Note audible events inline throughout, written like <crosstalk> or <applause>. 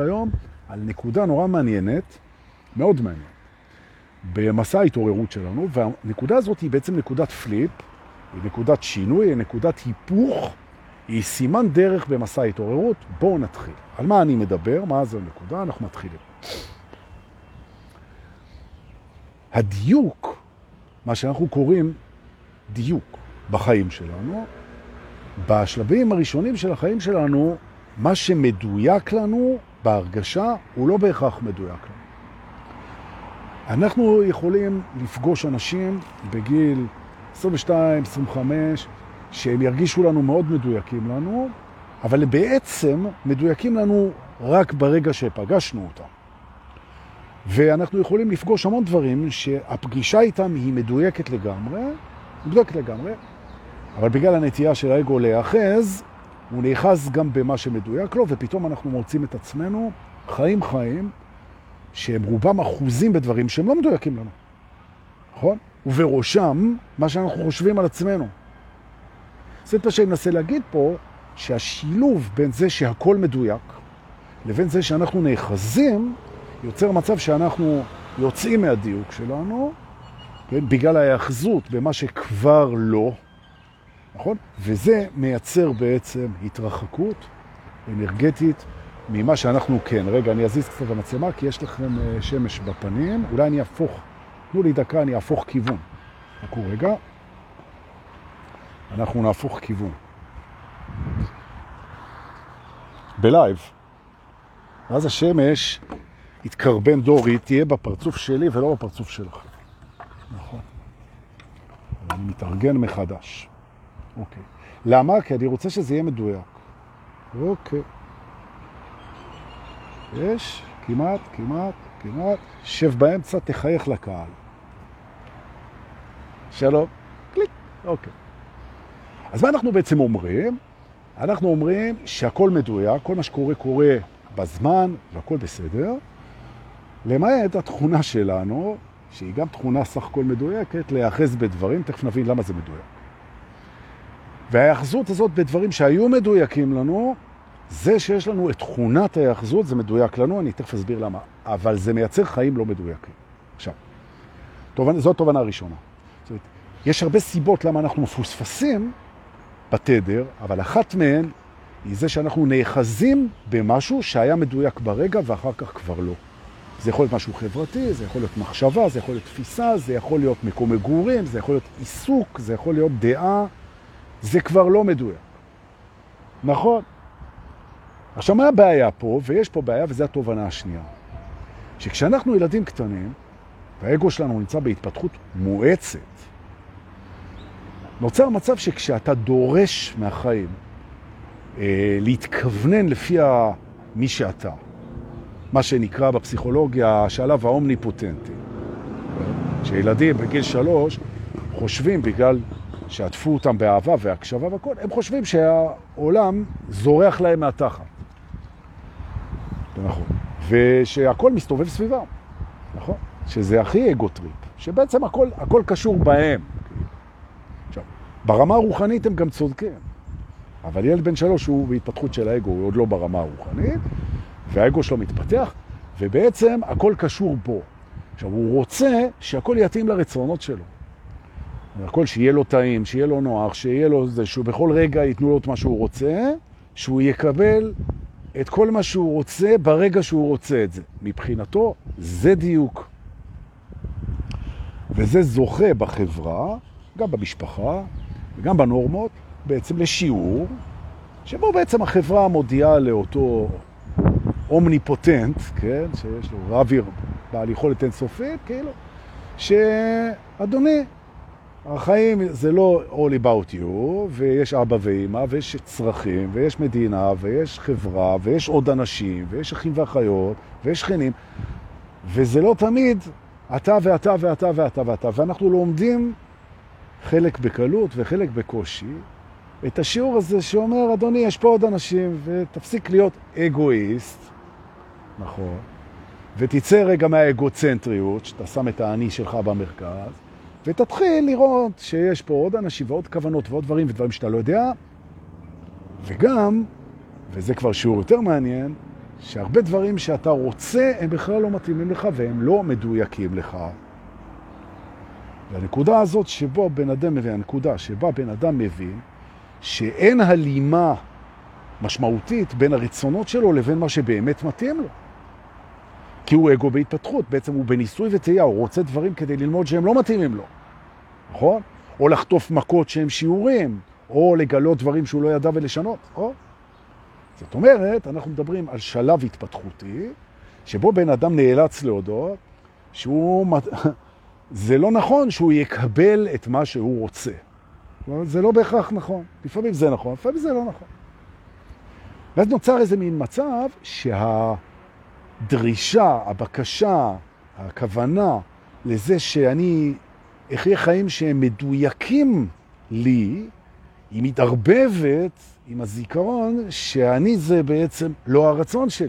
היום על נקודה נורא מעניינת, מאוד מעניינת, במסע ההתעוררות שלנו, והנקודה הזאת היא בעצם נקודת פליפ, היא נקודת שינוי, היא נקודת היפוך, היא סימן דרך במסע ההתעוררות. בואו נתחיל. על מה אני מדבר? מה זה הנקודה? אנחנו מתחילים. הדיוק, מה שאנחנו קוראים דיוק בחיים שלנו, בשלבים הראשונים של החיים שלנו, מה שמדויק לנו בהרגשה הוא לא בהכרח מדויק. אנחנו יכולים לפגוש אנשים בגיל 22, 25, שהם ירגישו לנו מאוד מדויקים לנו, אבל בעצם מדויקים לנו רק ברגע שפגשנו אותם. ואנחנו יכולים לפגוש המון דברים שהפגישה איתם היא מדויקת לגמרי, מדויקת לגמרי, אבל בגלל הנטייה של האגו להיאחז, הוא נאחז גם במה שמדויק לו, ופתאום אנחנו מוצאים את עצמנו חיים חיים, שהם רובם אחוזים בדברים שהם לא מדויקים לנו, נכון? ובראשם מה שאנחנו חושבים על עצמנו. זה מה שאני מנסה להגיד פה, שהשילוב בין זה שהכל מדויק, לבין זה שאנחנו נאחזים, יוצר מצב שאנחנו יוצאים מהדיוק שלנו, כן? בגלל ההאחזות במה שכבר לא, נכון? וזה מייצר בעצם התרחקות אנרגטית ממה שאנחנו כן. רגע, אני אזיז קצת המצלמה, כי יש לכם שמש בפנים. אולי אני אהפוך, תנו לי דקה, אני אהפוך כיוון. חכו רגע. אנחנו נהפוך כיוון. בלייב. ואז השמש יתקרבן דורי, תהיה בפרצוף שלי ולא בפרצוף שלך. נכון. אני מתארגן מחדש. אוקיי. למה? כי אני רוצה שזה יהיה מדויק. אוקיי. יש, כמעט, כמעט, כמעט. שב באמצע, תחייך לקהל. שלום. קליק. אוקיי. אז מה אנחנו בעצם אומרים? אנחנו אומרים שהכל מדויק, כל מה שקורה קורה בזמן, והכל בסדר, למעט התכונה שלנו, שהיא גם תכונה סך הכל מדויקת, להיאחז בדברים, תכף נבין למה זה מדויק. וההיאחזות הזאת בדברים שהיו מדויקים לנו, זה שיש לנו את תכונת ההיאחזות, זה מדויק לנו, אני תכף אסביר למה, אבל זה מייצר חיים לא מדויקים. עכשיו, תובנ... זאת תובנה ראשונה. זאת אומרת, יש הרבה סיבות למה אנחנו מפוספסים בתדר, אבל אחת מהן היא זה שאנחנו נאחזים במשהו שהיה מדויק ברגע ואחר כך כבר לא. זה יכול להיות משהו חברתי, זה יכול להיות מחשבה, זה יכול להיות תפיסה, זה יכול להיות מקום מגורים, זה יכול להיות עיסוק, זה יכול להיות דעה, זה כבר לא מדויק. נכון? עכשיו, מה הבעיה פה? ויש פה בעיה, וזו התובנה השנייה. שכשאנחנו ילדים קטנים, והאגו שלנו נמצא בהתפתחות מואצת, נוצר מצב שכשאתה דורש מהחיים אה, להתכוונן לפי מי שאתה, מה שנקרא בפסיכולוגיה השלב האומניפוטנטי, שילדים בגיל שלוש חושבים בגלל שעטפו אותם באהבה והקשבה והכל, הם חושבים שהעולם זורח להם מהתחת. נכון. ושהכל מסתובב סביבם, נכון? שזה הכי ego-trip, שבעצם הכל, הכל קשור בהם. עכשיו, ברמה הרוחנית הם גם צודקים, אבל ילד בן שלוש הוא בהתפתחות של האגו, הוא עוד לא ברמה הרוחנית, והאגו שלו מתפתח, ובעצם הכל קשור בו. עכשיו, הוא רוצה שהכל יתאים לרצונות שלו. הכל שיהיה לו טעים, שיהיה לו נוח, שיהיה לו זה, שהוא בכל רגע ייתנו לו את מה שהוא רוצה, שהוא יקבל את כל מה שהוא רוצה ברגע שהוא רוצה את זה. מבחינתו, זה דיוק. וזה זוכה בחברה, גם במשפחה וגם בנורמות, בעצם לשיעור, שבו בעצם החברה מודיעה לאותו אומניפוטנט, כן, שיש לו רב בעל יכולת אינסופית, כאילו, שאדוני, החיים זה לא all about you, ויש אבא ואמא, ויש צרכים, ויש מדינה, ויש חברה, ויש עוד אנשים, ויש אחים ואחיות, ויש שכנים, וזה לא תמיד אתה ואתה ואתה ואתה ואתה, ואנחנו לומדים חלק בקלות וחלק בקושי, את השיעור הזה שאומר, אדוני, יש פה עוד אנשים, ותפסיק להיות אגואיסט, נכון, ותצא רגע מהאגוצנטריות, שאתה שם את האני שלך במרכז, ותתחיל לראות שיש פה עוד אנשים ועוד כוונות ועוד דברים ודברים שאתה לא יודע, וגם, וזה כבר שיעור יותר מעניין, שהרבה דברים שאתה רוצה, הם בכלל לא מתאימים לך והם לא מדויקים לך. והנקודה הזאת שבו בן אדם מבין, הנקודה שבה בן אדם מבין שאין הלימה משמעותית בין הרצונות שלו לבין מה שבאמת מתאים לו. כי הוא אגו בהתפתחות, בעצם הוא בניסוי וטעייה, הוא רוצה דברים כדי ללמוד שהם לא מתאימים לו, נכון? או לחטוף מכות שהם שיעורים, או לגלות דברים שהוא לא ידע ולשנות, או? זאת אומרת, אנחנו מדברים על שלב התפתחותי, שבו בן אדם נאלץ להודות שהוא... <laughs> זה לא נכון שהוא יקבל את מה שהוא רוצה. זה לא בהכרח נכון. לפעמים זה נכון, לפעמים זה לא נכון. ואז נוצר איזה מין מצב שהדרישה, הבקשה, הכוונה לזה שאני אחיה חיים שהם מדויקים לי, היא מתערבבת עם הזיכרון שאני זה בעצם לא הרצון שלי.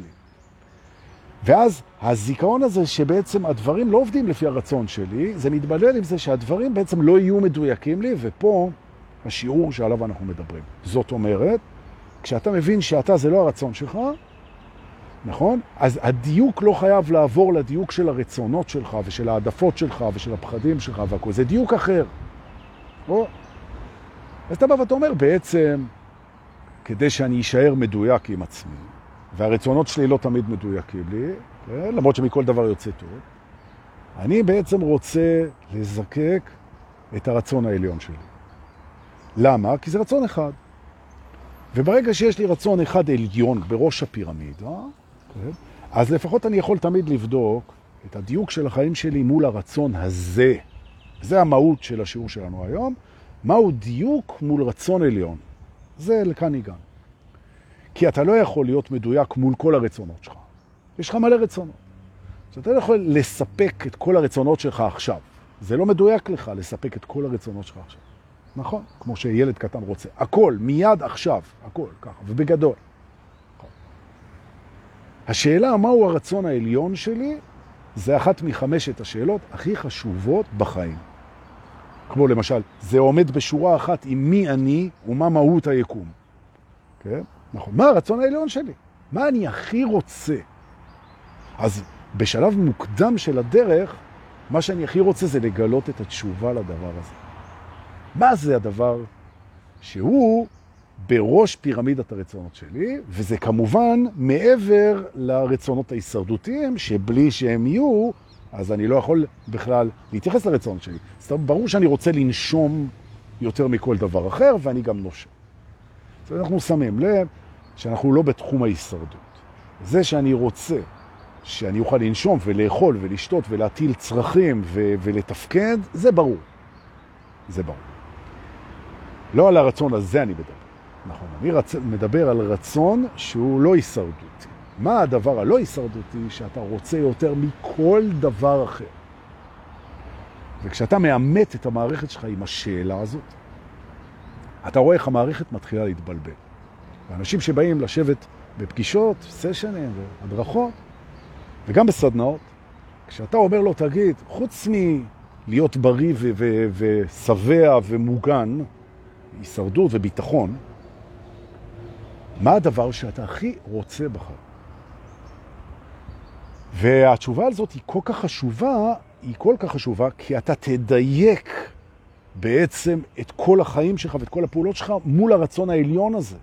ואז הזיכרון הזה שבעצם הדברים לא עובדים לפי הרצון שלי, זה מתבלל עם זה שהדברים בעצם לא יהיו מדויקים לי, ופה השיעור שעליו אנחנו מדברים. זאת אומרת, כשאתה מבין שאתה זה לא הרצון שלך, נכון? אז הדיוק לא חייב לעבור לדיוק של הרצונות שלך ושל העדפות שלך ושל הפחדים שלך והכל. זה דיוק אחר. או... אז אתה בא ואתה אומר, בעצם, כדי שאני אשאר מדויק עם עצמי, והרצונות שלי לא תמיד מדויקים לי, כן? למרות שמכל דבר יוצא טוב, אני בעצם רוצה לזקק את הרצון העליון שלי. למה? כי זה רצון אחד. וברגע שיש לי רצון אחד עליון בראש הפירמידה, כן? אז לפחות אני יכול תמיד לבדוק את הדיוק של החיים שלי מול הרצון הזה. זה המהות של השיעור שלנו היום. מהו דיוק מול רצון עליון? זה לכאן הגענו. כי אתה לא יכול להיות מדויק מול כל הרצונות שלך. יש לך מלא רצונות. אז אתה לא יכול לספק את כל הרצונות שלך עכשיו. זה לא מדויק לך לספק את כל הרצונות שלך עכשיו. נכון? כמו שילד קטן רוצה. הכל, מיד עכשיו, הכל, ככה, ובגדול. השאלה מהו הרצון העליון שלי, זה אחת מחמשת השאלות הכי חשובות בחיים. כמו למשל, זה עומד בשורה אחת עם מי אני ומה מהות היקום. כן? נכון. מה הרצון העליון שלי? מה אני הכי רוצה? אז בשלב מוקדם של הדרך, מה שאני הכי רוצה זה לגלות את התשובה לדבר הזה. מה זה הדבר שהוא בראש פירמידת הרצונות שלי, וזה כמובן מעבר לרצונות ההישרדותיים, שבלי שהם יהיו, אז אני לא יכול בכלל להתייחס לרצונות שלי. אז ברור שאני רוצה לנשום יותר מכל דבר אחר, ואני גם נושם. אז אנחנו שמים לב שאנחנו לא בתחום ההישרדות. זה שאני רוצה שאני אוכל לנשום ולאכול ולשתות ולהטיל צרכים ו- ולתפקד, זה ברור. זה ברור. לא על הרצון הזה אני מדבר. נכון, אני רצ... מדבר על רצון שהוא לא הישרדותי. מה הדבר הלא הישרדותי שאתה רוצה יותר מכל דבר אחר? וכשאתה מאמת את המערכת שלך עם השאלה הזאת, אתה רואה איך המערכת מתחילה להתבלבל. ואנשים שבאים לשבת בפגישות, סשנים והדרכות, וגם בסדנאות, כשאתה אומר לו, תגיד, חוץ מלהיות בריא ושבע ומוגן, הישרדות וביטחון, מה הדבר שאתה הכי רוצה בחיים? והתשובה הזאת היא כל כך חשובה, היא כל כך חשובה, כי אתה תדייק בעצם את כל החיים שלך ואת כל הפעולות שלך מול הרצון העליון הזה.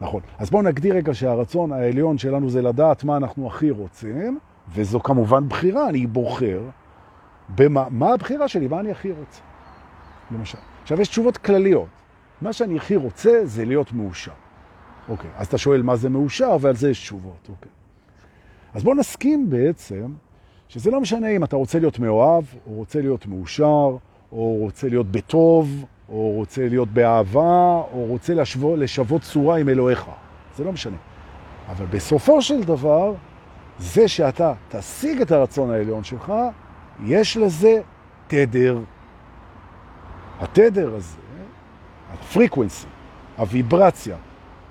נכון. אז בואו נגדיר רגע שהרצון העליון שלנו זה לדעת מה אנחנו הכי רוצים, וזו כמובן בחירה, אני בוחר במה מה הבחירה שלי, מה אני הכי רוצה. למשל. עכשיו, יש תשובות כלליות. מה שאני הכי רוצה זה להיות מאושר. אוקיי, אז אתה שואל מה זה מאושר, ועל זה יש תשובות, אוקיי. אז בואו נסכים בעצם שזה לא משנה אם אתה רוצה להיות מאוהב, או רוצה להיות מאושר, או רוצה להיות בטוב, או רוצה להיות באהבה, או רוצה לשבו, לשוות צורה עם אלוהיך. זה לא משנה. אבל בסופו של דבר, זה שאתה תשיג את הרצון העליון שלך, יש לזה תדר. התדר הזה, הפריקוונסי, הוויברציה,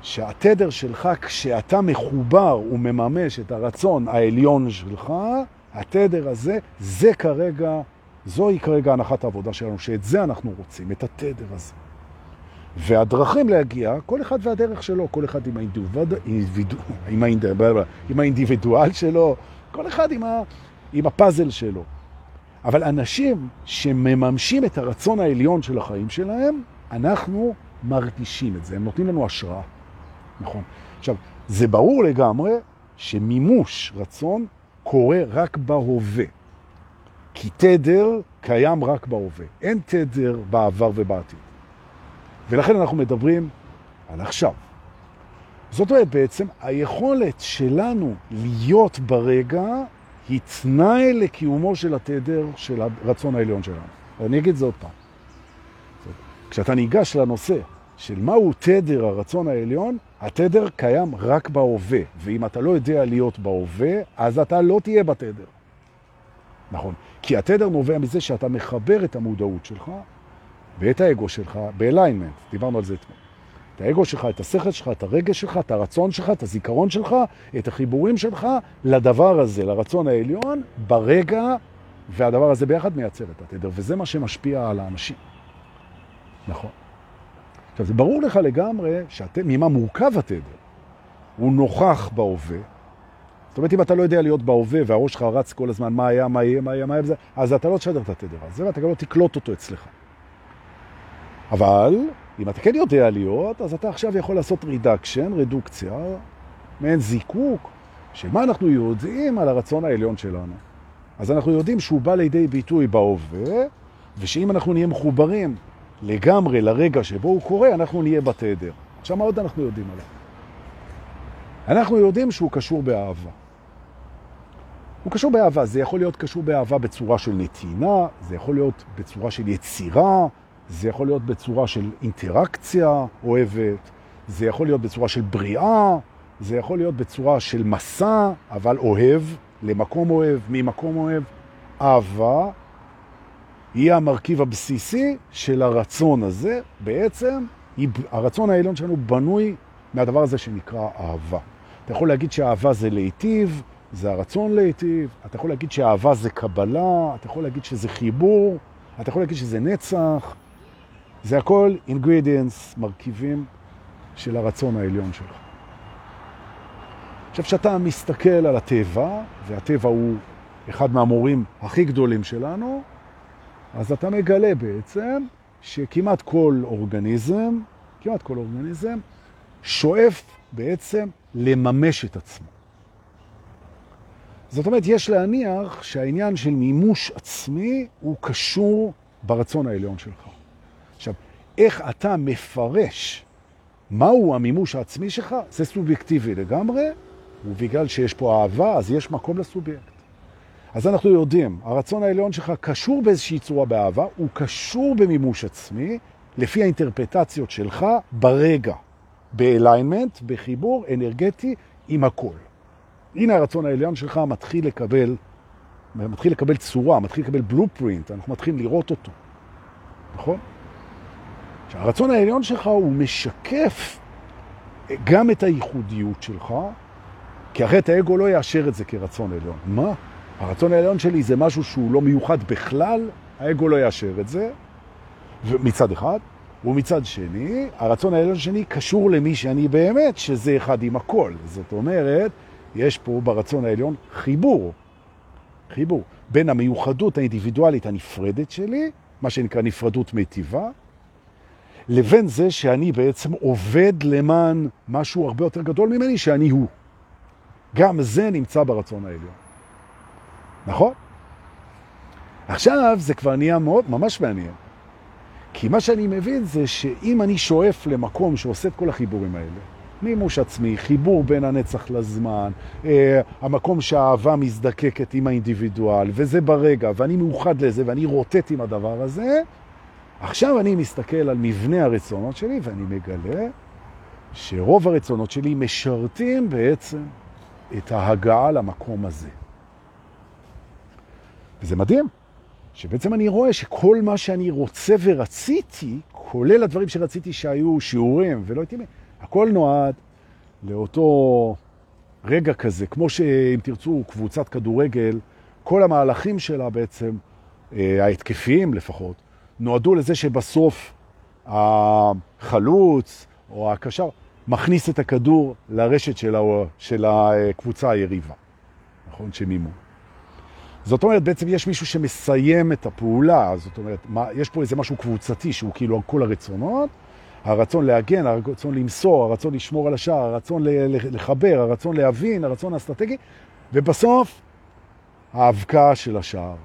שהתדר שלך, כשאתה מחובר ומממש את הרצון העליון שלך, התדר הזה, זה כרגע זוהי כרגע הנחת העבודה שלנו, שאת זה אנחנו רוצים, את התדר הזה. והדרכים להגיע, כל אחד והדרך שלו, כל אחד עם, האינדיבידואל, עם, האינדיבידואל, שלו, כל אחד עם, ה, עם הפאזל שלו. אבל אנשים שמממשים את הרצון העליון של החיים שלהם, אנחנו מרגישים את זה, הם נותנים לנו השראה. נכון. עכשיו, זה ברור לגמרי שמימוש רצון קורה רק בהווה. כי תדר קיים רק בהווה. אין תדר בעבר ובעתיד. ולכן אנחנו מדברים על עכשיו. זאת אומרת, בעצם היכולת שלנו להיות ברגע היא תנאי לקיומו של התדר של הרצון העליון שלנו. אני אגיד זאת פעם. כשאתה ניגש לנושא של מהו תדר הרצון העליון, התדר קיים רק בהווה, ואם אתה לא יודע להיות בהווה, אז אתה לא תהיה בתדר. נכון. כי התדר נובע מזה שאתה מחבר את המודעות שלך ואת האגו שלך באליינמנט, דיברנו על זה אתמול. את האגו שלך, את השכל שלך, את הרגש שלך, את הרצון שלך, את הזיכרון שלך, את החיבורים שלך לדבר הזה, לרצון העליון, ברגע, והדבר הזה ביחד מייצר את התדר, וזה מה שמשפיע על האנשים. נכון. עכשיו, זה ברור לך לגמרי שאת, ממה מורכב התדר. הוא נוכח בהווה. זאת אומרת, אם אתה לא יודע להיות בהווה והראש שלך רץ כל הזמן מה היה, מה יהיה, מה יהיה, מה יהיה, אז אתה לא תשדר את התדר הזה, ואתה גם לא תקלוט אותו אצלך. אבל אם אתה כן יודע להיות, אז אתה עכשיו יכול לעשות רידקשן, רדוקציה, מעין זיקוק, שמה אנחנו יודעים על הרצון העליון שלנו. אז אנחנו יודעים שהוא בא לידי ביטוי בהווה, ושאם אנחנו נהיה מחוברים לגמרי לרגע שבו הוא קורה, אנחנו נהיה בתדר. עכשיו, מה עוד אנחנו יודעים עליו? אנחנו יודעים שהוא קשור באהבה. הוא קשור באהבה, זה יכול להיות קשור באהבה בצורה של נתינה, זה יכול להיות בצורה של יצירה, זה יכול להיות בצורה של אינטראקציה אוהבת, זה יכול להיות בצורה של בריאה, זה יכול להיות בצורה של מסע, אבל אוהב, למקום אוהב, ממקום אוהב. אהבה היא המרכיב הבסיסי של הרצון הזה. בעצם הרצון העליון שלנו בנוי מהדבר הזה שנקרא אהבה. אתה יכול להגיד שאהבה זה להיטיב, זה הרצון להיטיב, אתה יכול להגיד שאהבה זה קבלה, אתה יכול להגיד שזה חיבור, אתה יכול להגיד שזה נצח, זה הכל ingredients, מרכיבים של הרצון העליון שלך. עכשיו, כשאתה מסתכל על הטבע, והטבע הוא אחד מהמורים הכי גדולים שלנו, אז אתה מגלה בעצם שכמעט כל אורגניזם, כמעט כל אורגניזם, שואף בעצם לממש את עצמו. זאת אומרת, יש להניח שהעניין של מימוש עצמי הוא קשור ברצון העליון שלך. עכשיו, איך אתה מפרש מהו המימוש העצמי שלך, זה סובייקטיבי לגמרי, ובגלל שיש פה אהבה, אז יש מקום לסובייקט. אז אנחנו יודעים, הרצון העליון שלך קשור באיזושהי צורה באהבה, הוא קשור במימוש עצמי, לפי האינטרפטציות שלך ברגע, באליינמנט, בחיבור אנרגטי עם הכל. הנה הרצון העליון שלך מתחיל לקבל, מתחיל לקבל צורה, מתחיל לקבל בלופרינט, אנחנו מתחילים לראות אותו, נכון? שהרצון העליון שלך הוא משקף גם את הייחודיות שלך, כי אחרת האגו לא יאשר את זה כרצון עליון. מה? הרצון העליון שלי זה משהו שהוא לא מיוחד בכלל, האגו לא יאשר את זה, מצד אחד, ומצד שני, הרצון העליון שלי קשור למי שאני באמת, שזה אחד עם הכל. זאת אומרת, יש פה ברצון העליון חיבור, חיבור בין המיוחדות האינדיבידואלית הנפרדת שלי, מה שנקרא נפרדות מיטיבה, לבין זה שאני בעצם עובד למען משהו הרבה יותר גדול ממני, שאני הוא. גם זה נמצא ברצון העליון. נכון? עכשיו זה כבר נהיה מאוד, ממש מעניין. כי מה שאני מבין זה שאם אני שואף למקום שעושה את כל החיבורים האלה, מימוש עצמי, חיבור בין הנצח לזמן, אה, המקום שהאהבה מזדקקת עם האינדיבידואל, וזה ברגע, ואני מאוחד לזה, ואני רוטט עם הדבר הזה, עכשיו אני מסתכל על מבנה הרצונות שלי, ואני מגלה שרוב הרצונות שלי משרתים בעצם את ההגעה למקום הזה. וזה מדהים, שבעצם אני רואה שכל מה שאני רוצה ורציתי, כולל הדברים שרציתי שהיו שיעורים ולא הייתי... הכל נועד לאותו רגע כזה, כמו שאם תרצו קבוצת כדורגל, כל המהלכים שלה בעצם, אה, ההתקפיים לפחות, נועדו לזה שבסוף החלוץ או הקשר מכניס את הכדור לרשת של. של הקבוצה היריבה, נכון? שמימו. זאת אומרת, בעצם יש מישהו שמסיים את הפעולה, זאת אומרת, מה, יש פה איזה משהו קבוצתי שהוא כאילו כל הרצונות, הרצון להגן, הרצון למסור, הרצון לשמור על השער, הרצון לחבר, הרצון להבין, הרצון האסטרטגי, ובסוף האבקה של השער.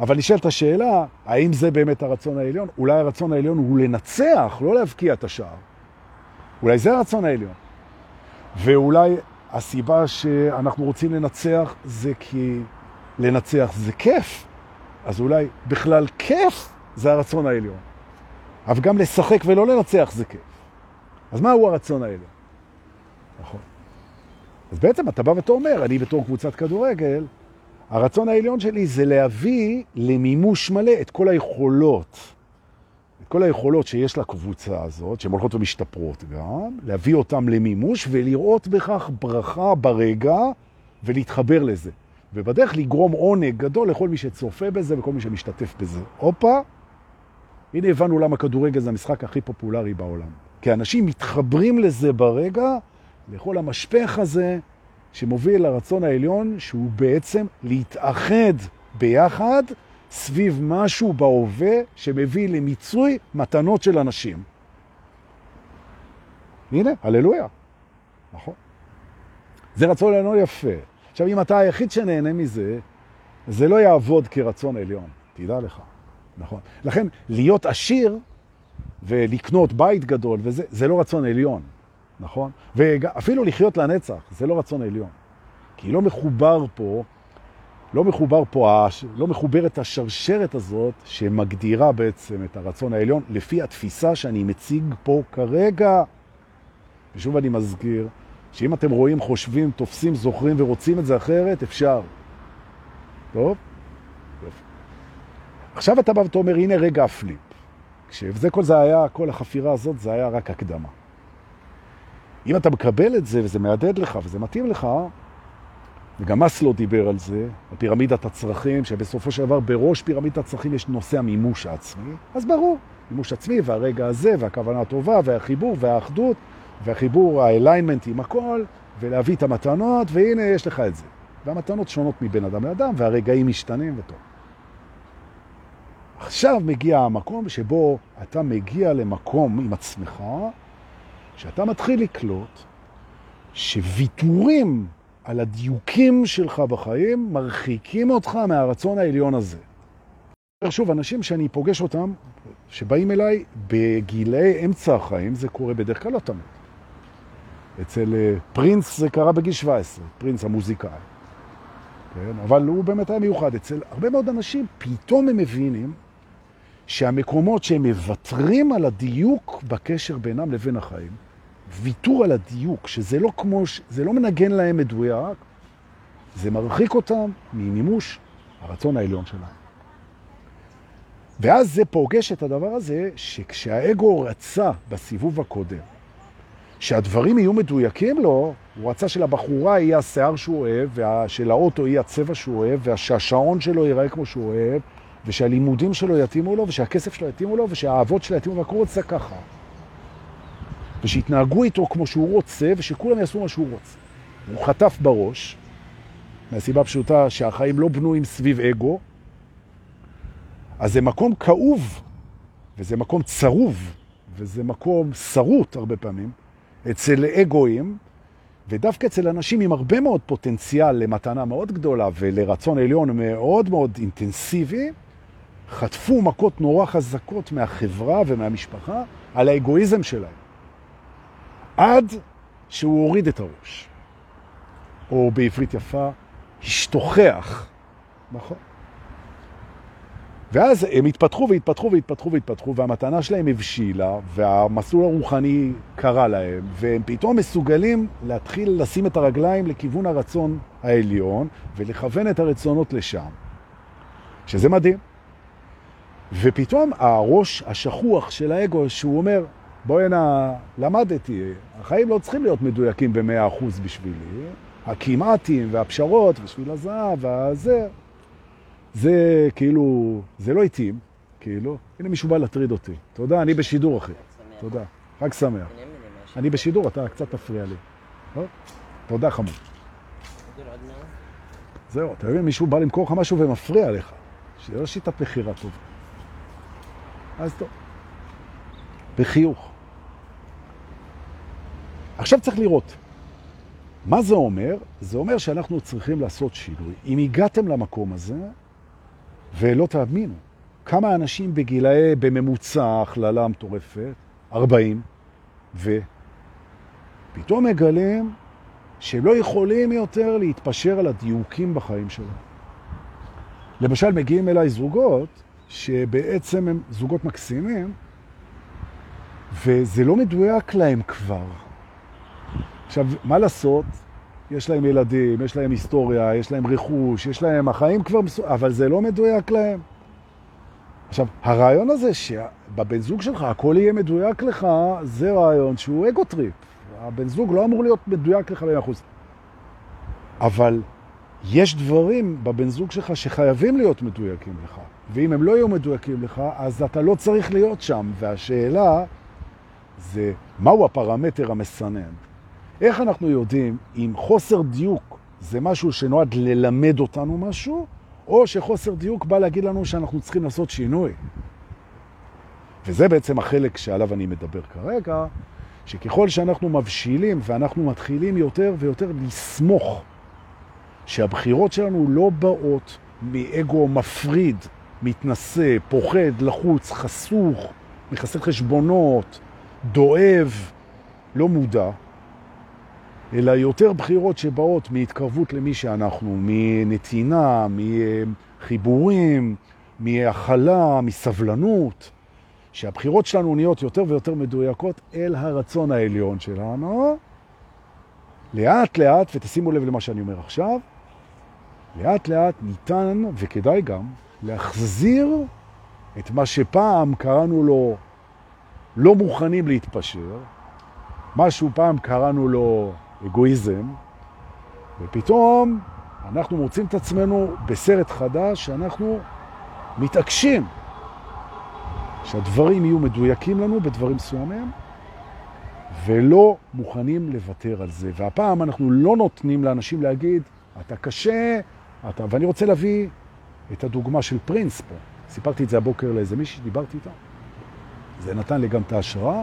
אבל נשאלת השאלה, האם זה באמת הרצון העליון? אולי הרצון העליון הוא לנצח, לא להבקיע את השער. אולי זה הרצון העליון. ואולי הסיבה שאנחנו רוצים לנצח זה כי לנצח זה כיף. אז אולי בכלל כיף זה הרצון העליון. אבל גם לשחק ולא לנצח זה כיף. אז מהו הרצון העליון? נכון. אז בעצם אתה בא ואתה אומר, אני בתור קבוצת כדורגל, הרצון העליון שלי זה להביא למימוש מלא את כל היכולות, את כל היכולות שיש לקבוצה הזאת, שהן הולכות ומשתפרות גם, להביא אותן למימוש ולראות בכך ברכה ברגע ולהתחבר לזה. ובדרך לגרום עונג גדול לכל מי שצופה בזה וכל מי שמשתתף בזה. הופה, הנה הבנו למה כדורגל זה המשחק הכי פופולרי בעולם. כי אנשים מתחברים לזה ברגע, לכל המשפך הזה, שמוביל לרצון העליון, שהוא בעצם להתאחד ביחד סביב משהו בהווה שמביא למיצוי מתנות של אנשים. הנה, הללויה. נכון. זה רצון עליון יפה. עכשיו, אם אתה היחיד שנהנה מזה, זה לא יעבוד כרצון עליון, תדע לך. נכון. לכן, להיות עשיר ולקנות בית גדול, וזה, זה לא רצון עליון. נכון? ואפילו לחיות לנצח, זה לא רצון עליון. כי לא מחובר פה, לא מחובר פה, לא מחוברת השרשרת הזאת שמגדירה בעצם את הרצון העליון לפי התפיסה שאני מציג פה כרגע. ושוב אני מזכיר, שאם אתם רואים, חושבים, תופסים, זוכרים ורוצים את זה אחרת, אפשר. טוב? יופי. עכשיו אתה בא ואתה אומר, הנה רגע הפליפ. כשזה כל זה היה, כל החפירה הזאת, זה היה רק הקדמה. אם אתה מקבל את זה וזה מעדד לך וזה מתאים לך, וגם מסלו דיבר על זה, על פירמידת הצרכים, שבסופו של דבר בראש פירמידת הצרכים יש נושא המימוש העצמי, אז ברור, מימוש עצמי והרגע הזה והכוונה הטובה והחיבור והאחדות והחיבור, האליינמנט עם הכל, ולהביא את המתנות, והנה יש לך את זה. והמתנות שונות מבין אדם לאדם, והרגעים משתנים וטוב. עכשיו מגיע המקום שבו אתה מגיע למקום עם עצמך, שאתה מתחיל לקלוט שוויתורים על הדיוקים שלך בחיים מרחיקים אותך מהרצון העליון הזה. שוב, אנשים שאני פוגש אותם, שבאים אליי בגילי אמצע החיים, זה קורה בדרך כלל לא תמיד. אצל אה, פרינס זה קרה בגיל 17, פרינס המוזיקאי. כן? אבל הוא באמת היה מיוחד. אצל הרבה מאוד אנשים פתאום הם מבינים שהמקומות שהם מוותרים על הדיוק בקשר בינם לבין החיים, ויתור על הדיוק, שזה לא כמו, זה לא מנגן להם מדויק, זה מרחיק אותם ממימוש הרצון העליון שלהם. ואז זה פוגש את הדבר הזה, שכשהאגו רצה בסיבוב הקודם, שהדברים יהיו מדויקים לו, הוא רצה שלבחורה יהיה השיער שהוא אוהב, ושלאוטו יהיה הצבע שהוא אוהב, ושהשעון שלו ייראה כמו שהוא אוהב, ושהלימודים שלו יתאימו לו, ושהכסף שלו יתאימו לו, ושהאהבות שלו יתאימו לו, והכל רוצה ככה. ושיתנהגו איתו כמו שהוא רוצה, ושכולם יעשו מה שהוא רוצה. הוא חטף בראש, מהסיבה פשוטה שהחיים לא בנויים סביב אגו, אז זה מקום כאוב, וזה מקום צרוב, וזה מקום שרוט הרבה פעמים, אצל אגואים, ודווקא אצל אנשים עם הרבה מאוד פוטנציאל למתנה מאוד גדולה ולרצון עליון מאוד מאוד אינטנסיבי, חטפו מכות נורא חזקות מהחברה ומהמשפחה על האגואיזם שלהם. עד שהוא הוריד את הראש. או בעברית יפה, השתוכח. נכון. ואז הם התפתחו והתפתחו והתפתחו והתפתחו, והמתנה שלהם הבשילה, והמסלול הרוחני קרה להם, והם פתאום מסוגלים להתחיל לשים את הרגליים לכיוון הרצון העליון, ולכוון את הרצונות לשם. שזה מדהים. ופתאום הראש השכוח של האגו, שהוא אומר, בואי הנה, למדתי, החיים לא צריכים להיות מדויקים במאה אחוז בשבילי, הכמעטים והפשרות בשביל הזהב והזה, זה כאילו, זה לא התאים, כאילו. הנה מישהו בא להטריד אותי. תודה, אני בשידור, אחי. תודה. חג שמח. אני בשידור, אתה קצת תפריע לי. תודה, חמוד. זהו, אתה מבין, מישהו בא למכור לך משהו ומפריע לך. שיהיה לו שיטת בחירה טובה. אז טוב. בחיוך. עכשיו צריך לראות. מה זה אומר? זה אומר שאנחנו צריכים לעשות שינוי. אם הגעתם למקום הזה, ולא תאמינו, כמה אנשים בגילאי, בממוצע, הכללה מטורפת, 40, ופתאום מגלים שהם לא יכולים יותר להתפשר על הדיוקים בחיים שלהם. למשל, מגיעים אליי זוגות, שבעצם הם זוגות מקסימים, וזה לא מדויק להם כבר. עכשיו, מה לעשות? יש להם ילדים, יש להם היסטוריה, יש להם רכוש, יש להם החיים כבר, אבל זה לא מדויק להם. עכשיו, הרעיון הזה שבבן זוג שלך הכל יהיה מדויק לך, זה רעיון שהוא ego trip. הבן זוג לא אמור להיות מדויק לך ב-100%. אבל יש דברים בבן זוג שלך שחייבים להיות מדויקים לך. ואם הם לא יהיו מדויקים לך, אז אתה לא צריך להיות שם. והשאלה זה, מהו הפרמטר המסנן? איך אנחנו יודעים אם חוסר דיוק זה משהו שנועד ללמד אותנו משהו, או שחוסר דיוק בא להגיד לנו שאנחנו צריכים לעשות שינוי. וזה בעצם החלק שעליו אני מדבר כרגע, שככל שאנחנו מבשילים ואנחנו מתחילים יותר ויותר לסמוך שהבחירות שלנו לא באות מאגו מפריד, מתנשא, פוחד, לחוץ, חסוך, מחסר חשבונות, דואב, לא מודע, אלא יותר בחירות שבאות מהתקרבות למי שאנחנו, מנתינה, מחיבורים, מהכלה, מסבלנות, שהבחירות שלנו נהיות יותר ויותר מדויקות אל הרצון העליון שלנו, לאט לאט, ותשימו לב למה שאני אומר עכשיו, לאט לאט ניתן, וכדאי גם, להחזיר את מה שפעם קראנו לו לא מוכנים להתפשר, משהו פעם קראנו לו אגואיזם, ופתאום אנחנו מוצאים את עצמנו בסרט חדש שאנחנו מתעקשים שהדברים יהיו מדויקים לנו בדברים מסוימים, ולא מוכנים לוותר על זה. והפעם אנחנו לא נותנים לאנשים להגיד, אתה קשה, אתה... ואני רוצה להביא את הדוגמה של פרינס פה. סיפרתי את זה הבוקר לאיזה מישהי שדיברתי איתה. זה נתן לי גם את ההשראה.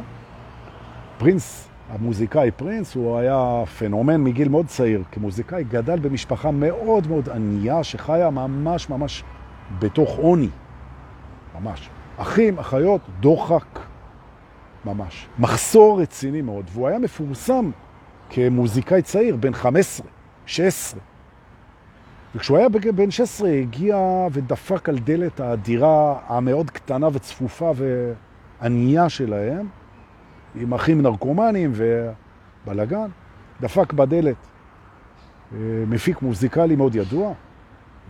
פרינס המוזיקאי פרינס הוא היה פנומן מגיל מאוד צעיר. כמוזיקאי גדל במשפחה מאוד מאוד ענייה שחיה ממש ממש בתוך עוני. ממש. אחים, אחיות, דוחק. ממש. מחסור רציני מאוד. והוא היה מפורסם כמוזיקאי צעיר, בן 15, 16. וכשהוא היה בן 16 הגיע ודפק על דלת הדירה המאוד קטנה וצפופה וענייה שלהם, עם אחים נרקומנים ובלגן, דפק בדלת אה, מפיק מוזיקלי מאוד ידוע,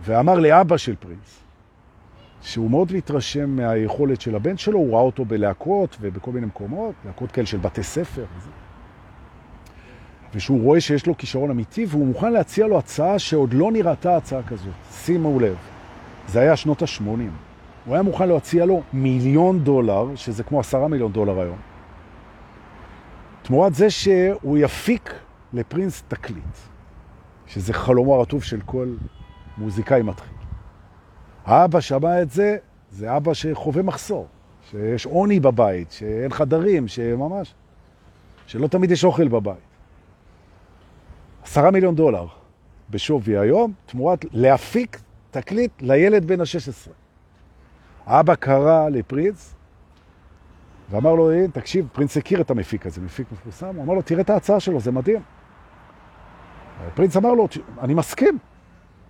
ואמר לאבא של פרינס, שהוא מאוד להתרשם מהיכולת של הבן שלו, הוא ראה אותו בלהקות ובכל מיני מקומות, להקות כאלה של בתי ספר. וזה. ושהוא רואה שיש לו כישרון אמיתי, והוא מוכן להציע לו הצעה שעוד לא נראתה הצעה כזאת. שימו לב, זה היה שנות ה-80. הוא היה מוכן להציע לו מיליון דולר, שזה כמו עשרה מיליון דולר היום, תמורת זה שהוא יפיק לפרינס תקליט, שזה חלומו הרטוב של כל מוזיקאי מתחיל. האבא שמע את זה, זה אבא שחווה מחסור, שיש עוני בבית, שאין חדרים, שממש, שלא תמיד יש אוכל בבית. עשרה מיליון דולר בשווי היום, תמורת להפיק תקליט לילד בן ה-16. האבא קרא לפרינס, ואמר לו, תקשיב, פרינס הכיר את המפיק הזה, מפיק מפורסם, הוא אמר לו, תראה את ההצעה שלו, זה מדהים. פרינס אמר לו, אני מסכים,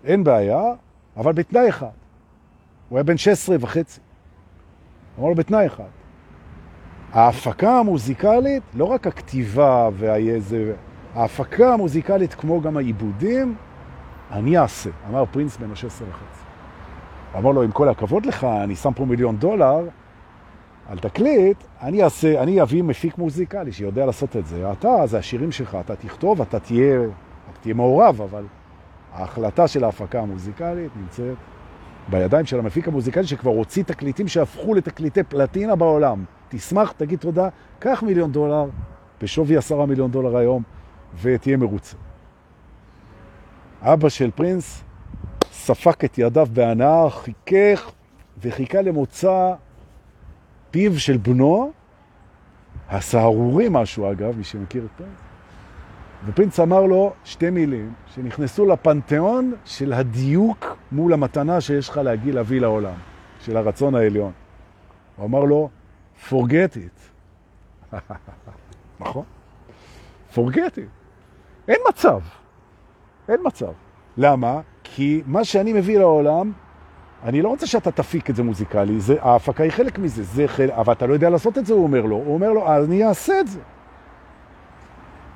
אין בעיה, אבל בתנאי אחד. הוא היה בן 16 וחצי. אמר לו, בתנאי אחד. ההפקה המוזיקלית, לא רק הכתיבה והאיזה, ההפקה המוזיקלית כמו גם העיבודים, אני אעשה, אמר פרינס בן ה-16 וחצי. אמר לו, עם כל הכבוד לך, אני שם פה מיליון דולר, על תקליט, אני אעשה, אני אביא מפיק מוזיקלי שיודע לעשות את זה. אתה, זה השירים שלך, אתה תכתוב, אתה תהיה, אתה תהיה מעורב, אבל ההחלטה של ההפקה המוזיקלית נמצאת בידיים של המפיק המוזיקלי שכבר הוציא תקליטים שהפכו לתקליטי פלטינה בעולם. תשמח, תגיד תודה, קח מיליון דולר, בשווי עשרה מיליון דולר היום, ותהיה מרוצה. אבא של פרינס ספק את ידיו בהנאה, חיכך וחיכה למוצא פיו של בנו, הסהרורי משהו אגב, מי שמכיר את פרינס. ופרינס אמר לו שתי מילים שנכנסו לפנתיאון של הדיוק מול המתנה שיש לך להגיע להביא לעולם, של הרצון העליון. הוא אמר לו, forget it. <laughs> נכון? forget it. אין מצב. אין מצב. למה? כי מה שאני מביא לעולם, אני לא רוצה שאתה תפיק את זה מוזיקלי, זה, ההפקה היא חלק מזה, זה חלק, אבל אתה לא יודע לעשות את זה, הוא אומר לו. הוא אומר לו, אז אני אעשה את זה.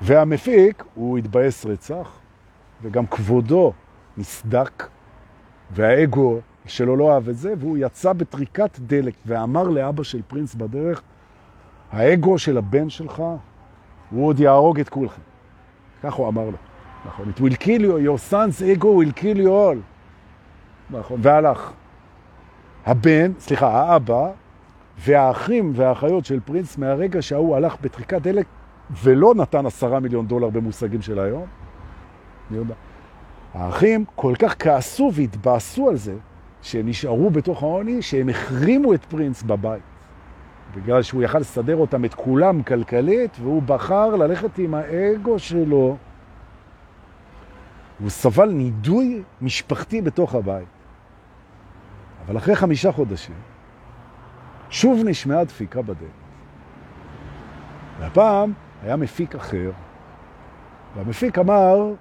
והמפיק, הוא התבאס רצח, וגם כבודו נסדק, והאגו שלו לא אהב את זה, והוא יצא בטריקת דלק ואמר לאבא של פרינס בדרך, האגו של הבן שלך, הוא עוד יהרוג את כולכם. כך הוא אמר לו. נכון, it will kill you, your son's ego will kill you all. נכון, והלך. הבן, סליחה, האבא והאחים והאחיות של פרינס מהרגע שההוא הלך בטריקת דלק ולא נתן עשרה מיליון דולר במושגים של היום, האחים כל כך כעסו והתבאסו על זה, שהם נשארו בתוך העוני, שהם החרימו את פרינס בבית. בגלל שהוא יכל לסדר אותם את כולם כלכלית, והוא בחר ללכת עם האגו שלו. הוא סבל נידוי משפחתי בתוך הבית. אבל אחרי חמישה חודשים, שוב נשמעה דפיקה בדלת. והפעם היה מפיק אחר, והמפיק אמר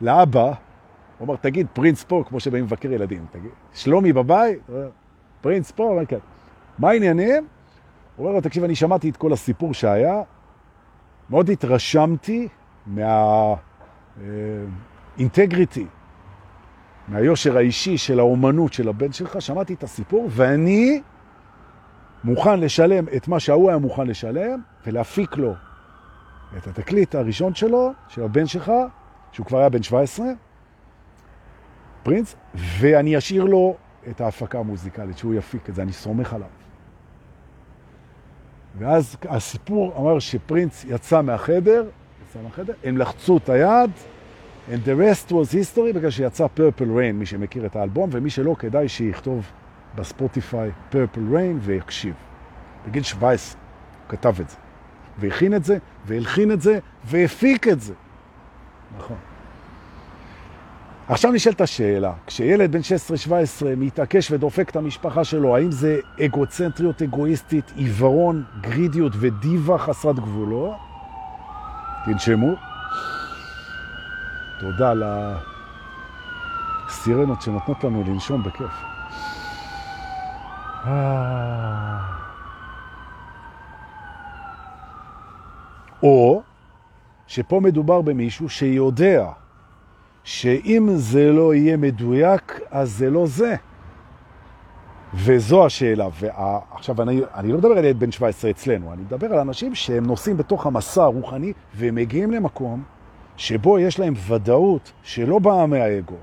לאבא, הוא אמר, תגיד, פרינס פה, כמו שבאים מבקר ילדים, תגיד, שלומי בבית? פרינס פה? כן. מה העניינים? הוא אומר לו, תקשיב, אני שמעתי את כל הסיפור שהיה, מאוד התרשמתי מהאינטגריטי, אה, מהיושר האישי של האומנות של הבן שלך, שמעתי את הסיפור, ואני מוכן לשלם את מה שההוא היה מוכן לשלם, ולהפיק לו את התקליט הראשון שלו, של הבן שלך, שהוא כבר היה בן 17, פרינס, ואני אשאיר לו את ההפקה המוזיקלית, שהוא יפיק את זה, אני סומך עליו. ואז הסיפור אמר שפרינס יצא מהחדר, יצא מהחדר, הם לחצו את היד, and the rest was history, בגלל שיצא Purple Rain, מי שמכיר את האלבום, ומי שלא כדאי שיכתוב בספוטיפיי Purple Rain ויקשיב. בגיל 17 הוא כתב את זה, והכין את זה, והלחין את זה, והפיק את זה. נכון. עכשיו נשאלת השאלה, כשילד בן 16-17 מתעקש ודופק את המשפחה שלו, האם זה אגוצנטריות אגואיסטית, עיוורון, גרידיות ודיבה חסרת גבולו? תנשמו. תודה על הסירנות שנותנות לנו לנשום בכיף. או שפה מדובר במישהו שיודע שאם זה לא יהיה מדויק, אז זה לא זה. וזו השאלה. ועכשיו, אני, אני לא מדבר על ילד בן 17 אצלנו, אני מדבר על אנשים שהם נוסעים בתוך המסע הרוחני והם מגיעים למקום שבו יש להם ודאות שלא באה מהאגו,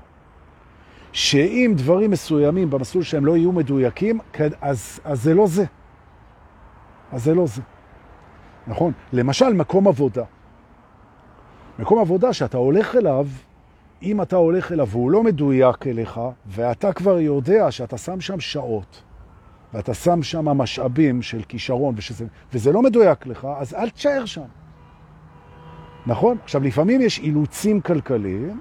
שאם דברים מסוימים במסלול שהם לא יהיו מדויקים, אז, אז זה לא זה. אז זה לא זה. נכון? למשל, מקום עבודה. מקום עבודה שאתה הולך אליו, אם אתה הולך אליו והוא לא מדויק אליך, ואתה כבר יודע שאתה שם שם שעות, ואתה שם שם משאבים של כישרון, ושזה, וזה לא מדויק לך, אז אל תשאר שם. נכון? עכשיו, לפעמים יש אילוצים כלכליים,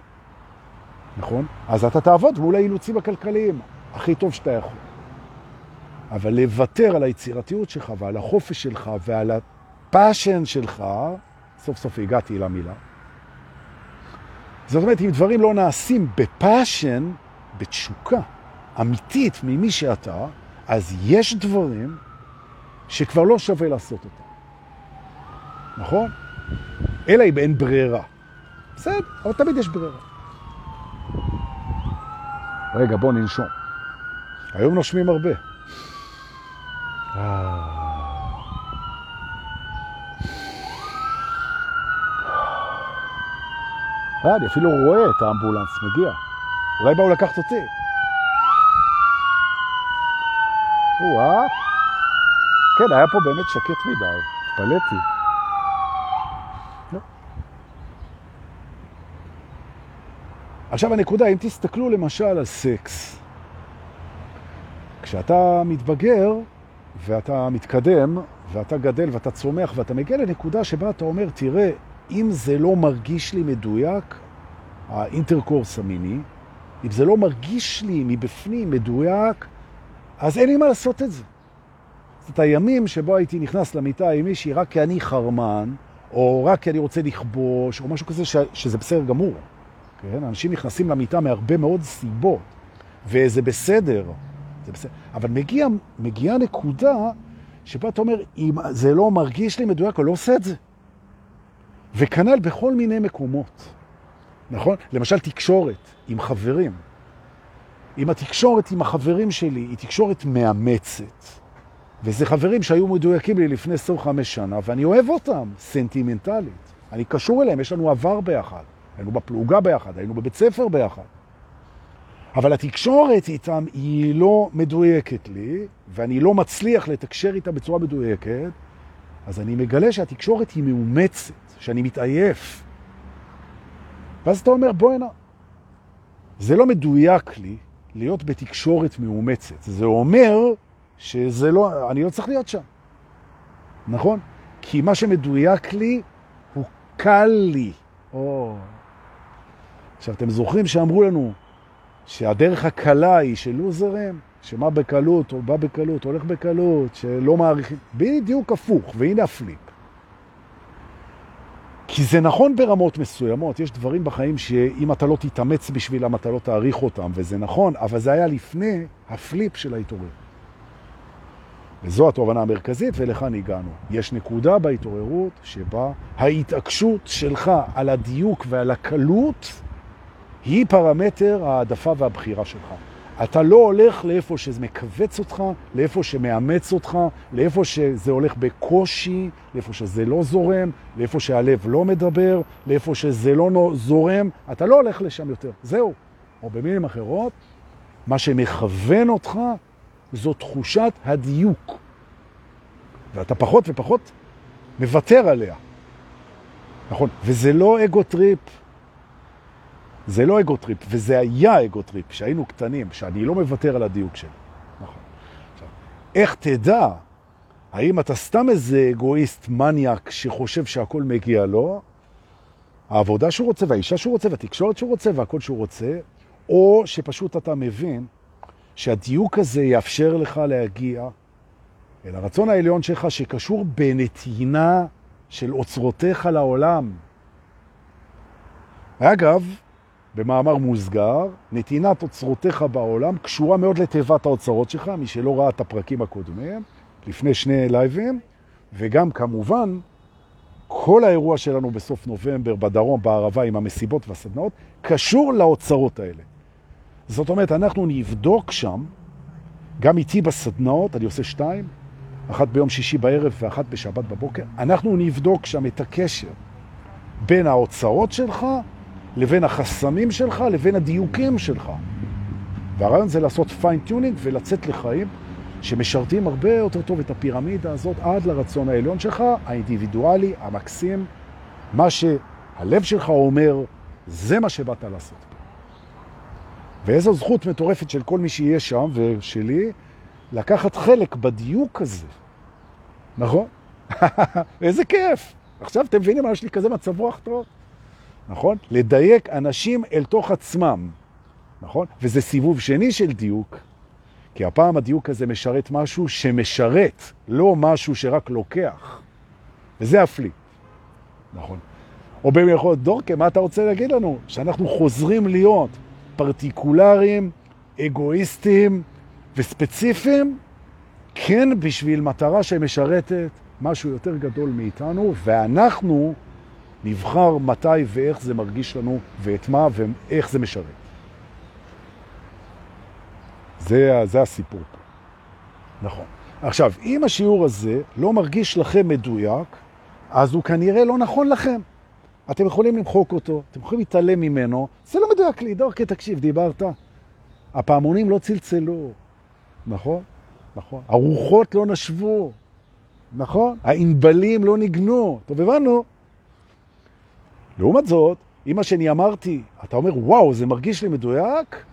נכון? אז אתה תעבוד מול האילוצים הכלכליים, הכי טוב שאתה יכול. אבל לוותר על היצירתיות שלך ועל החופש שלך ועל ה passion שלך, סוף סוף הגעתי למילה, זאת אומרת, אם דברים לא נעשים ב passion, בתשוקה אמיתית ממי שאתה, אז יש דברים שכבר לא שווה לעשות אותם. נכון? אלא אם אין ברירה. בסדר, אבל תמיד יש ברירה. רגע, בוא ננשום. היום נושמים הרבה. אה... אה, אני אפילו רואה את האמבולנס מגיע. אולי באו לקחת אותי. וואה. כן, היה פה באמת שקט מדי, התפלאתי. עכשיו הנקודה, אם תסתכלו למשל על סקס, כשאתה מתבגר ואתה מתקדם ואתה גדל ואתה צומח ואתה מגיע לנקודה שבה אתה אומר, תראה, אם זה לא מרגיש לי מדויק, האינטרקורס המיני, אם זה לא מרגיש לי מבפנים מדויק, אז אין לי מה לעשות את זה. זאת הימים שבו הייתי נכנס למיטה עם מישהי רק כי אני חרמן, או רק כי אני רוצה לכבוש, או משהו כזה ש, שזה בסדר גמור. כן? אנשים נכנסים למיטה מהרבה מאוד סיבות, וזה בסדר. זה בסדר. אבל מגיע, מגיעה נקודה שבה אתה אומר, אם זה לא מרגיש לי מדויק, אני לא עושה את זה. וכנ"ל בכל מיני מקומות. נכון? למשל תקשורת עם חברים. אם התקשורת עם החברים שלי היא תקשורת מאמצת, וזה חברים שהיו מדויקים לי לפני 25 שנה, ואני אוהב אותם סנטימנטלית. אני קשור אליהם, יש לנו עבר ביחד. היינו בפלוגה ביחד, היינו בבית ספר ביחד. אבל התקשורת איתם היא לא מדויקת לי, ואני לא מצליח לתקשר איתה בצורה מדויקת, אז אני מגלה שהתקשורת היא מאומצת, שאני מתעייף. ואז אתה אומר, בוא הנה. זה לא מדויק לי להיות בתקשורת מאומצת. זה אומר שזה לא, אני לא צריך להיות שם. נכון? כי מה שמדויק לי הוא קל לי. או... עכשיו, אתם זוכרים שאמרו לנו שהדרך הקלה היא של לוזרים, שמה בקלות, או בא בקלות, הולך בקלות, שלא מעריכים, בדיוק הפוך, והנה הפליפ. כי זה נכון ברמות מסוימות, יש דברים בחיים שאם אתה לא תתאמץ בשבילם, אתה לא תעריך אותם, וזה נכון, אבל זה היה לפני הפליפ של ההתעורר. וזו התובנה המרכזית, ולכאן הגענו. יש נקודה בהתעוררות שבה ההתעקשות שלך על הדיוק ועל הקלות היא פרמטר העדפה והבחירה שלך. אתה לא הולך לאיפה שזה מקווץ אותך, לאיפה שמאמץ אותך, לאיפה שזה הולך בקושי, לאיפה שזה לא זורם, לאיפה שהלב לא מדבר, לאיפה שזה לא זורם, אתה לא הולך לשם יותר. זהו. או במילים אחרות, מה שמכוון אותך זו תחושת הדיוק. ואתה פחות ופחות מוותר עליה. נכון? וזה לא ego trip. זה לא ego trip, וזה היה ego trip, כשהיינו קטנים, שאני לא מוותר על הדיוק שלי. נכון. איך תדע האם אתה סתם איזה אגואיסט מניאק שחושב שהכל מגיע לו, העבודה שהוא רוצה, והאישה שהוא רוצה, והתקשורת שהוא רוצה, והכל שהוא רוצה, או שפשוט אתה מבין שהדיוק הזה יאפשר לך להגיע אל הרצון העליון שלך שקשור בנתינה של אוצרותיך לעולם. אגב, במאמר מוסגר, נתינת אוצרותיך בעולם קשורה מאוד לתיבת האוצרות שלך, מי שלא ראה את הפרקים הקודמים, לפני שני לייבים, וגם כמובן, כל האירוע שלנו בסוף נובמבר בדרום, בערבה, עם המסיבות והסדנאות, קשור לאוצרות האלה. זאת אומרת, אנחנו נבדוק שם, גם איתי בסדנאות, אני עושה שתיים, אחת ביום שישי בערב ואחת בשבת בבוקר, אנחנו נבדוק שם את הקשר בין האוצרות שלך לבין החסמים שלך לבין הדיוקים שלך. והרעיון זה לעשות fine tuning ולצאת לחיים שמשרתים הרבה יותר טוב את הפירמידה הזאת עד לרצון העליון שלך, האינדיבידואלי, המקסים, מה שהלב שלך אומר, זה מה שבאת לעשות. ואיזו זכות מטורפת של כל מי שיהיה שם, ושלי, לקחת חלק בדיוק הזה. נכון? <laughs> איזה כיף. עכשיו אתם מבינים מה יש לי כזה מצב רוח טוב? נכון? לדייק אנשים אל תוך עצמם, נכון? וזה סיבוב שני של דיוק, כי הפעם הדיוק הזה משרת משהו שמשרת, לא משהו שרק לוקח. וזה הפליפ, נכון? או במיוחד, דורקה, מה אתה רוצה להגיד לנו? שאנחנו חוזרים להיות פרטיקולריים, אגואיסטים וספציפיים, כן בשביל מטרה שמשרתת משהו יותר גדול מאיתנו, ואנחנו נבחר מתי ואיך זה מרגיש לנו, ואת מה ואיך זה משרת. זה, זה הסיפור פה. נכון. עכשיו, אם השיעור הזה לא מרגיש לכם מדויק, אז הוא כנראה לא נכון לכם. אתם יכולים למחוק אותו, אתם יכולים להתעלם ממנו, זה לא מדויק לי, דורקי, תקשיב, דיברת. הפעמונים לא צלצלו, נכון? נכון. הרוחות לא נשבו, נכון. הענבלים לא ניגנו. טוב, הבנו. לעומת זאת, אם מה שאני אמרתי, אתה אומר, וואו, זה מרגיש לי מדויק,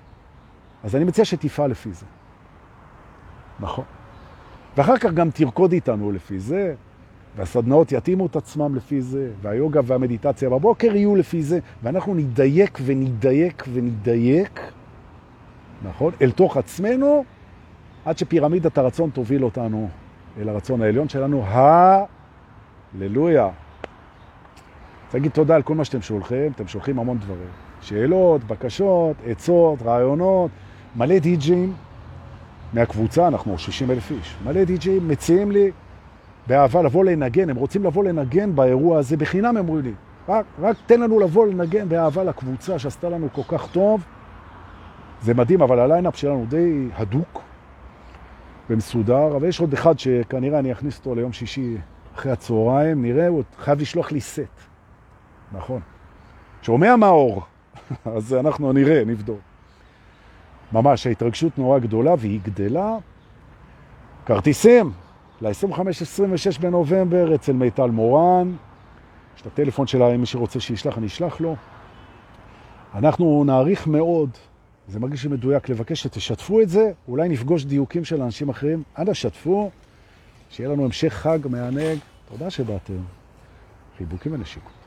אז אני מציע שתפעל לפי זה. נכון. ואחר כך גם תרקוד איתנו לפי זה, והסדנאות יתאימו את עצמם לפי זה, והיוגה והמדיטציה בבוקר יהיו לפי זה, ואנחנו נדייק ונדייק ונדייק, נכון? אל תוך עצמנו, עד שפירמידת הרצון תוביל אותנו אל הרצון העליון שלנו. הללויה. תגיד תודה על כל מה שאתם שולחים, אתם שולחים המון דברים. שאלות, בקשות, עצות, רעיונות, מלא די-ג'ים מהקבוצה, אנחנו 60 אלף איש, מלא די-ג'ים מציעים לי באהבה לבוא לנגן, הם רוצים לבוא לנגן באירוע הזה, בחינם הם אומרים לי, רק, רק תן לנו לבוא לנגן באהבה לקבוצה שעשתה לנו כל כך טוב. זה מדהים, אבל ה lineup שלנו די הדוק ומסודר, אבל יש עוד אחד שכנראה אני אכניס אותו ליום שישי אחרי הצהריים, נראה, הוא חייב לשלוח לי סט. נכון. שומע מאור, <laughs> אז אנחנו נראה, נבדוק. ממש, ההתרגשות נורא גדולה והיא גדלה. כרטיסים ל-25-26 בנובמבר אצל מיטל מורן. יש את הטלפון שלה, אם מי שרוצה שישלח, אני אשלח לו. אנחנו נעריך מאוד, זה מרגיש לי מדויק, לבקש שתשתפו את זה, אולי נפגוש דיוקים של אנשים אחרים. אנא שתפו, שיהיה לנו המשך חג מענג. תודה שבאתם. חיבוקים ונשיקות.